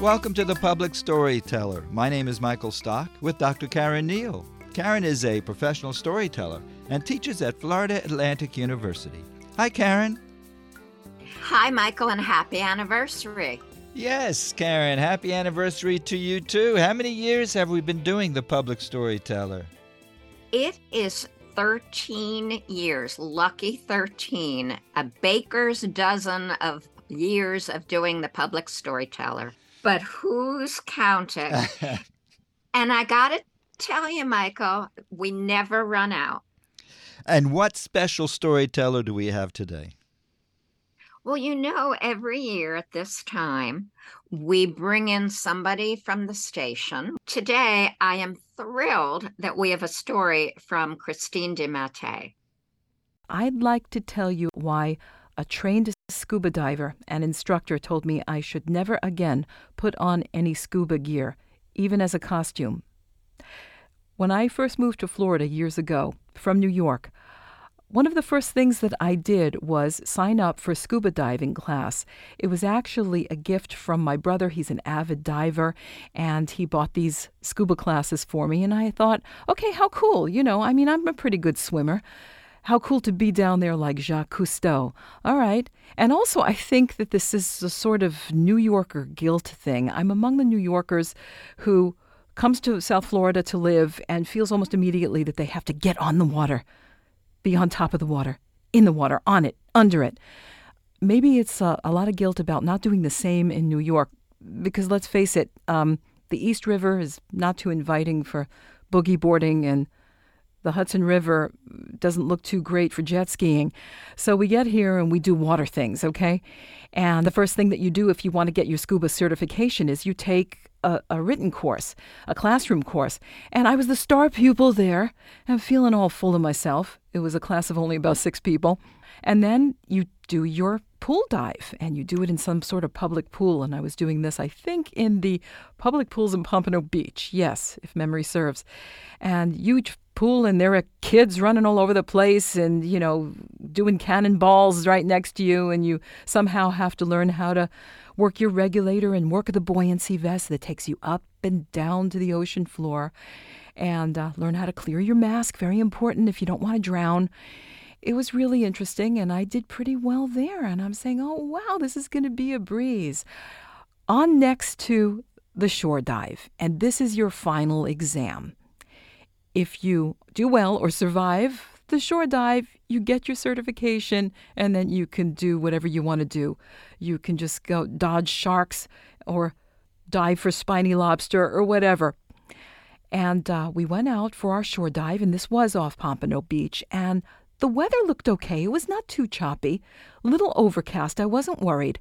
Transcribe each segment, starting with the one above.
Welcome to the Public Storyteller. My name is Michael Stock with Dr. Karen Neile. Karen is a professional storyteller and teaches at Florida Atlantic University. Hi, Karen. Hi, Michael, and happy anniversary. Yes, Karen, happy anniversary to you too. How many years have we been doing the Public Storyteller? It is 13 years, lucky 13, a baker's dozen of years of doing the Public Storyteller. But who's counting? and I got to tell you, Michael, we never run out. And what special storyteller do we have today? Well, you know, every year at this time, we bring in somebody from the station. Today, I am thrilled that we have a story from Christine DiMattei. I'd like to tell you why a trained scuba diver and instructor told me I should never again put on any scuba gear, even as a costume. When I first moved to Florida years ago from New York, one of the first things that I did was sign up for scuba diving class. It was actually a gift from my brother. He's an avid diver, and he bought these scuba classes for me. And I thought, okay, how cool. You know, I mean, I'm a pretty good swimmer. How cool to be down there like Jacques Cousteau. All right. And also, I think that this is a sort of New Yorker guilt thing. I'm among the New Yorkers who comes to South Florida to live and feels almost immediately that they have to get on the water be on top of the water, in the water, on it, under it. Maybe it's uh, a lot of guilt about not doing the same in New York, because let's face it, um, the East River is not too inviting for boogie boarding, and the Hudson River doesn't look too great for jet skiing. So we get here and we do water things, okay? And the first thing that you do if you want to get your scuba certification is you take a, a, written course, a classroom course. And I was the star pupil there. I'm feeling all full of myself. It was a class of only about six people. And then you do your pool dive and you do it in some sort of public pool. And I was doing this, I think, in the public pools in Pompano Beach. Yes, if memory serves. And huge pool and there are kids running all over the place and you know doing cannonballs right next to you and you somehow have to learn how to work your regulator and work the buoyancy vest that takes you up and down to the ocean floor and uh, learn how to clear your mask very important if you don't want to drown. It was really interesting and i did pretty well there and i'm saying oh wow this is going to be a breeze. On next to the shore dive and this is your final exam if you do well or survive the shore dive, you get your certification, and then you can do whatever you want to do. You can just go dodge sharks or dive for spiny lobster or whatever. And uh, we went out for our shore dive, and this was off Pompano Beach. And the weather looked okay. It was not too choppy, little overcast. I wasn't worried.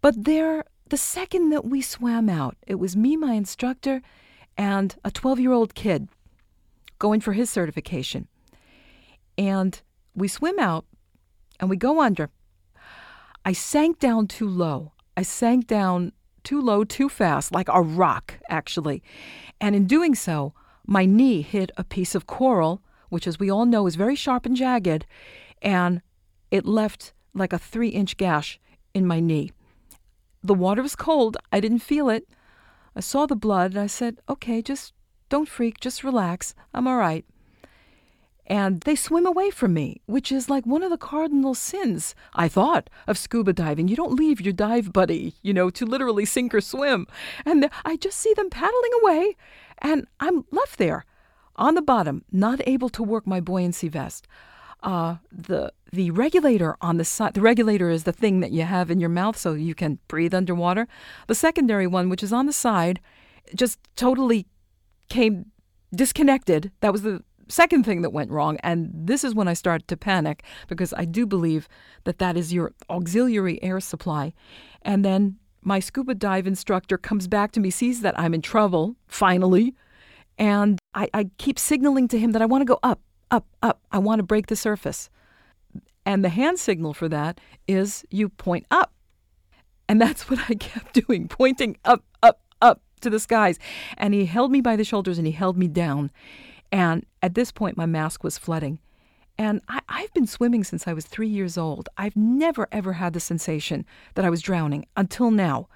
But there, the second that we swam out, it was me, my instructor, and a 12 year old kid going for his certification. And we swim out and we go under. I sank down too low. I sank down too low, too fast, like a rock, actually. And in doing so, my knee hit a piece of coral, which, as we all know, is very sharp and jagged, and it left like a three inch gash in my knee. The water was cold. I didn't feel it. I saw the blood and I said, okay, just don't freak, just relax. I'm all right. And they swim away from me, which is like one of the cardinal sins, I thought, of scuba diving. You don't leave your dive buddy, you know, to literally sink or swim. And I just see them paddling away, and I'm left there on the bottom, not able to work my buoyancy vest. Uh, the the regulator on the side the regulator is the thing that you have in your mouth so you can breathe underwater the secondary one which is on the side just totally came disconnected. That was the second thing that went wrong. And this is when I started to panic because I do believe that that is your auxiliary air supply. And then my scuba dive instructor comes back to me, sees that I'm in trouble, finally. And I, I keep signaling to him that I want to go up, up, up. I want to break the surface. And the hand signal for that is you point up. And that's what I kept doing, pointing up, to the skies. And he held me by the shoulders and he held me down. And at this point, my mask was flooding. And I, have been swimming since I was three years old. I've never, ever had the sensation that I was drowning until now.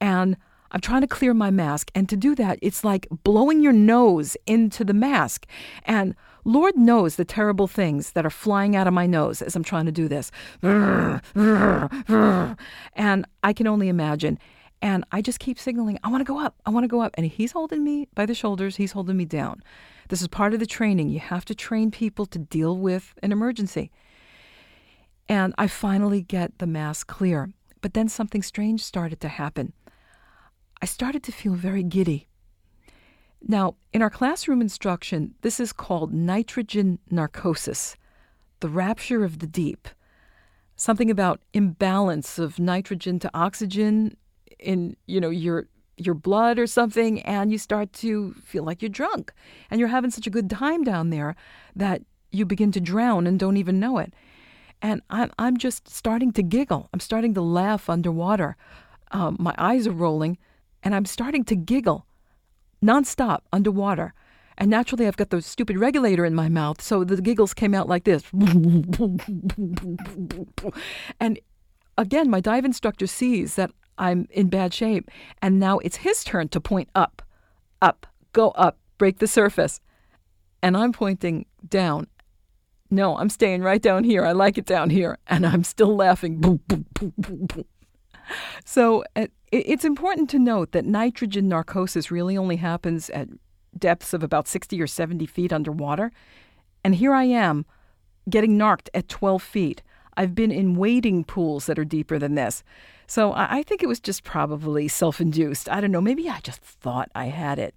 And I'm trying to clear my mask. And to do that, it's like blowing your nose into the mask. And Lord knows the terrible things that are flying out of my nose as I'm trying to do this. And I can only imagine. And I just keep signaling, I want to go up. I want to go up. And he's holding me by the shoulders, he's holding me down. This is part of the training. You have to train people to deal with an emergency. And I finally get the mask clear. But then something strange started to happen. I started to feel very giddy. Now, in our classroom instruction, this is called nitrogen narcosis, the rapture of the deep. Something about imbalance of nitrogen to oxygen in, you know, your your blood or something and you start to feel like you're drunk and you're having such a good time down there that you begin to drown and don't even know it. And I'm, I'm just starting to giggle. I'm starting to laugh underwater. Um, my eyes are rolling and I'm starting to giggle nonstop underwater. And naturally, I've got the stupid regulator in my mouth, so the giggles came out like this. and again, my dive instructor sees that I'm in bad shape, and now it's his turn to point up, up, go up, break the surface. And I'm pointing down. No, I'm staying right down here. I like it down here. And I'm still laughing. So uh, it's important to note that nitrogen narcosis really only happens at depths of about 60 or 70 feet underwater. And here I am getting narked at 12 feet. I've been in wading pools that are deeper than this. So I think it was just probably self induced. I don't know. Maybe I just thought I had it.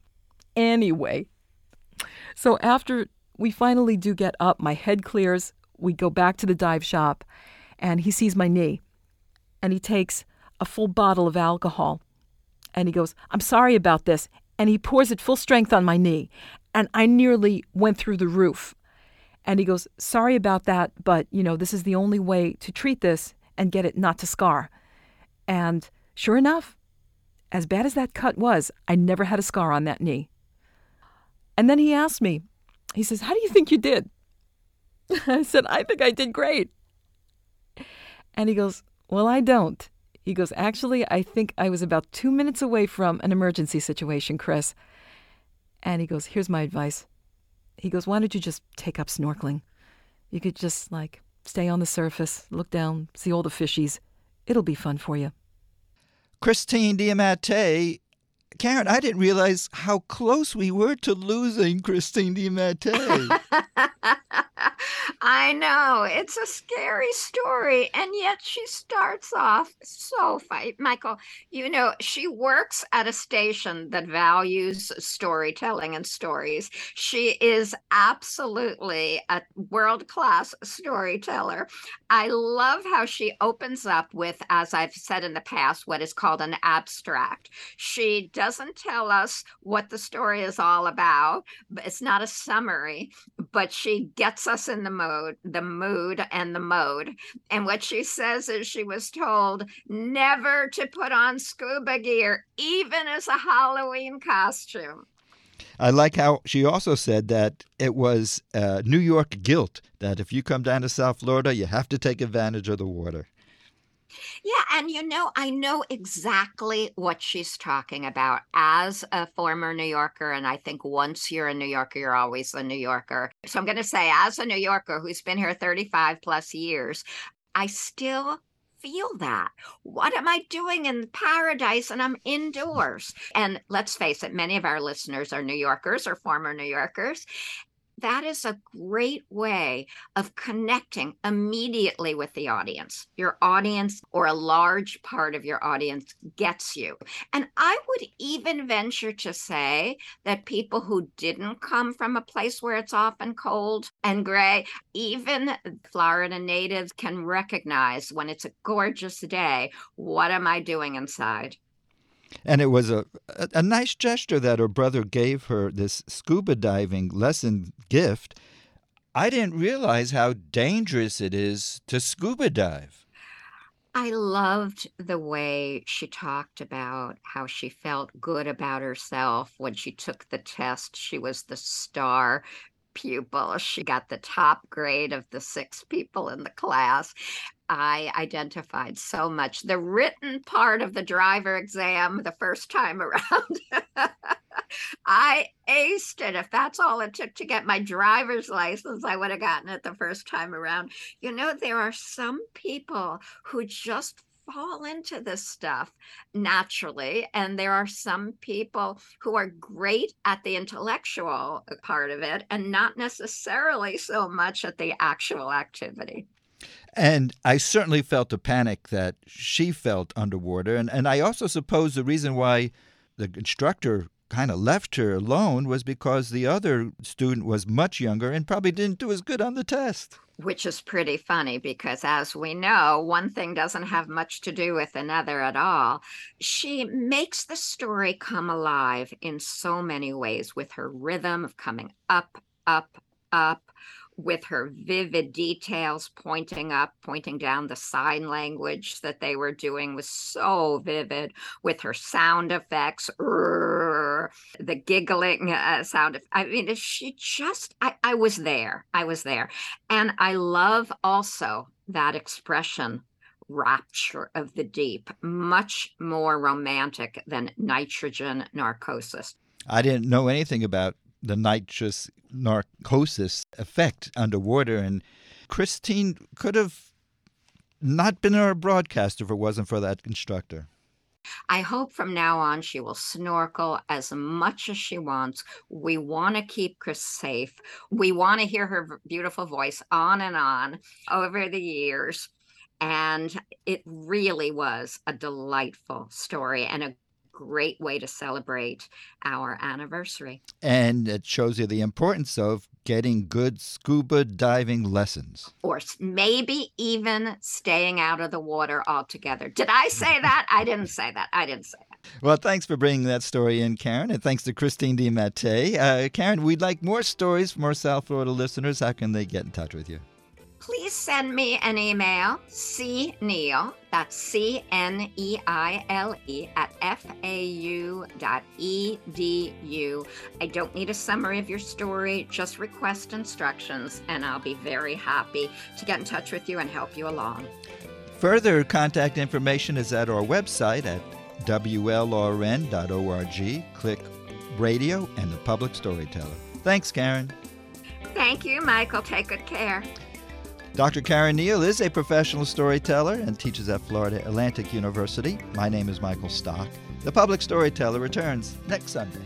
Anyway, so after we finally do get up, my head clears. We go back to the dive shop, and he sees my knee. And he takes a full bottle of alcohol. And he goes, I'm sorry about this. And he pours it full strength on my knee. And I nearly went through the roof. And he goes, Sorry about that, but you know, this is the only way to treat this and get it not to scar. And sure enough, as bad as that cut was, I never had a scar on that knee. And then he asked me, he says, How do you think you did? I said, I think I did great. And he goes, Well, I don't. He goes, Actually, I think I was about two minutes away from an emergency situation, Chris. And he goes, Here's my advice. He goes, Why don't you just take up snorkeling? You could just like stay on the surface, look down, see all the fishies. It'll be fun for you. Christine DiMattei Karen, I didn't realize how close we were to losing Christine DiMattei. I know. It's a scary story. And yet she starts off so fight. Michael, you know, she works at a station that values storytelling and stories. She is absolutely a world class storyteller. I love how she opens up with, as I've said in the past, what is called an abstract. She doesn't tell us what the story is all about, but it's not a summary, but she gets us in the mode, the mood and the mode. And what she says is she was told never to put on scuba gear, even as a Halloween costume. I like how she also said that it was uh, New York guilt that if you come down to South Florida, you have to take advantage of the water. Yeah, and you know, I know exactly what she's talking about as a former New Yorker. And I think once you're a New Yorker, you're always a New Yorker. So I'm going to say, as a New Yorker who's been here 35 plus years, I still feel that. What am I doing in paradise and I'm indoors? And let's face it, many of our listeners are New Yorkers or former New Yorkers that is a great way of connecting immediately with the audience. Your audience, or a large part of your audience, gets you. And I would even venture to say that people who didn't come from a place where it's often cold and gray, even Florida natives can recognize when it's a gorgeous day what am I doing inside? And it was a, a, a nice gesture that her brother gave her this scuba diving lesson gift. I didn't realize how dangerous it is to scuba dive. I loved the way she talked about how she felt good about herself when she took the test. She was the star pupil. She got the top grade of the six people in the class. I identified so much. The written part of the driver exam the first time around, I aced it. If that's all it took to get my driver's license, I would have gotten it the first time around. You know, there are some people who just fall into this stuff naturally. And there are some people who are great at the intellectual uh, part of it and not necessarily so much at the actual activity. And I certainly felt the panic that she felt underwater. And, and I also suppose the reason why the instructor kind of left her alone was because the other student was much younger and probably didn't do as good on the test which is pretty funny because, as we know, one thing doesn't have much to do with another at all. She makes the story come alive in so many ways with her rhythm of coming up, up, up, with her vivid details pointing up, pointing down. The sign language that they were doing was so vivid with her sound effects, the giggling uh, sound. I mean, she just, I, I was there. I was there. And I love also that expression rapture of the deep, much more romantic than nitrogen narcosis. I didn't know anything about the nitrous narcosis effect underwater. And Christine could have not been our broadcaster if it wasn't for that instructor. I hope from now on she will snorkel as much as she wants. We want to keep Chris safe. We want to hear her beautiful voice on and on over the years. And it really was a delightful story and a great way to celebrate our anniversary. And it shows you the importance of getting good scuba diving lessons. Or maybe even staying out of the water altogether. Did I say that? I didn't say that. I didn't say that. Well, thanks for bringing that story in, Karen, and thanks to Christine DiMattei. Uh, Karen, we'd like more stories from our South Florida listeners. How can they get in touch with you? Please send me an email, C Neile, that's C N E I L E, at fau.edu. I don't need a summary of your story, just request instructions, and I'll be very happy to get in touch with you and help you along. Further contact information is at our website at wlrn.org. Click radio and the public storyteller. Thanks, Karen. Thank you, Michael. Take good care. Dr. Karen Neile is a professional storyteller and teaches at Florida Atlantic University. My name is Michael Stock. The Public Storyteller returns next Sunday.